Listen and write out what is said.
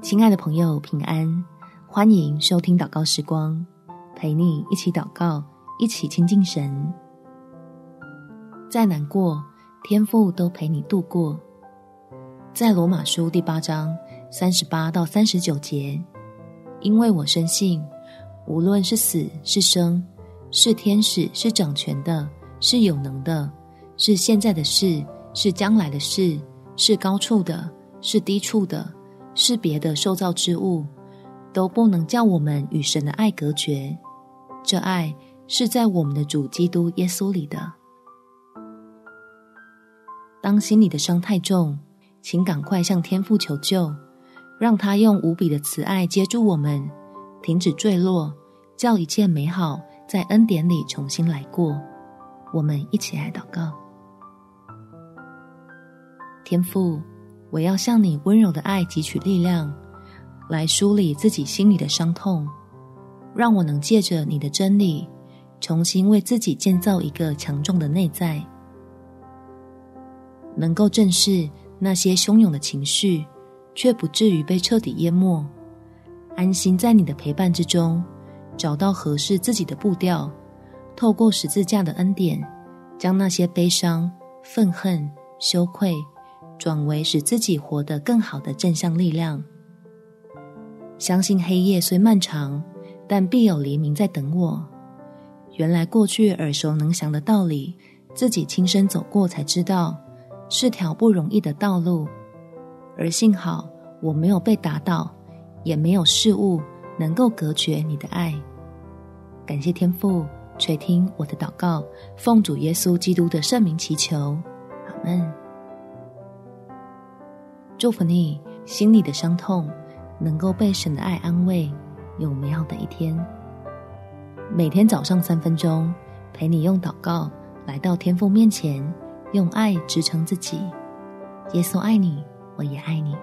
亲爱的朋友，平安！欢迎收听祷告时光，陪你一起祷告，一起亲近神。再难过，天父都陪你度过。在罗马书第八章三十八到三十九节，因为我深信，无论是死是生，是天使是掌权的，是有能的，是现在的事，是将来的事，是高处的，是低处的。是别的受造之物，都不能叫我们与神的爱隔绝。这爱是在我们的主基督耶稣里的。当心里的伤太重，请赶快向天父求救，让他用无比的慈爱接住我们，停止坠落，叫一切美好在恩典里重新来过。我们一起来祷告，天父。我要向你温柔的爱汲取力量，来梳理自己心里的伤痛，让我能借着你的真理，重新为自己建造一个强壮的内在，能够正视那些汹涌的情绪，却不至于被彻底淹没，安心在你的陪伴之中，找到合适自己的步调，透过十字架的恩典，将那些悲伤、愤恨、羞愧。转为使自己活得更好的正向力量。相信黑夜虽漫长，但必有黎明在等我。原来过去耳熟能详的道理，自己亲身走过才知道，是条不容易的道路。而幸好我没有被打倒，也没有事物能够隔绝你的爱。感谢天父垂听我的祷告，奉主耶稣基督的圣名祈求，阿门。祝福你心里的伤痛能够被神的爱安慰，有美好的一天。每天早上三分钟，陪你用祷告来到天父面前，用爱支撑自己。耶稣爱你，我也爱你。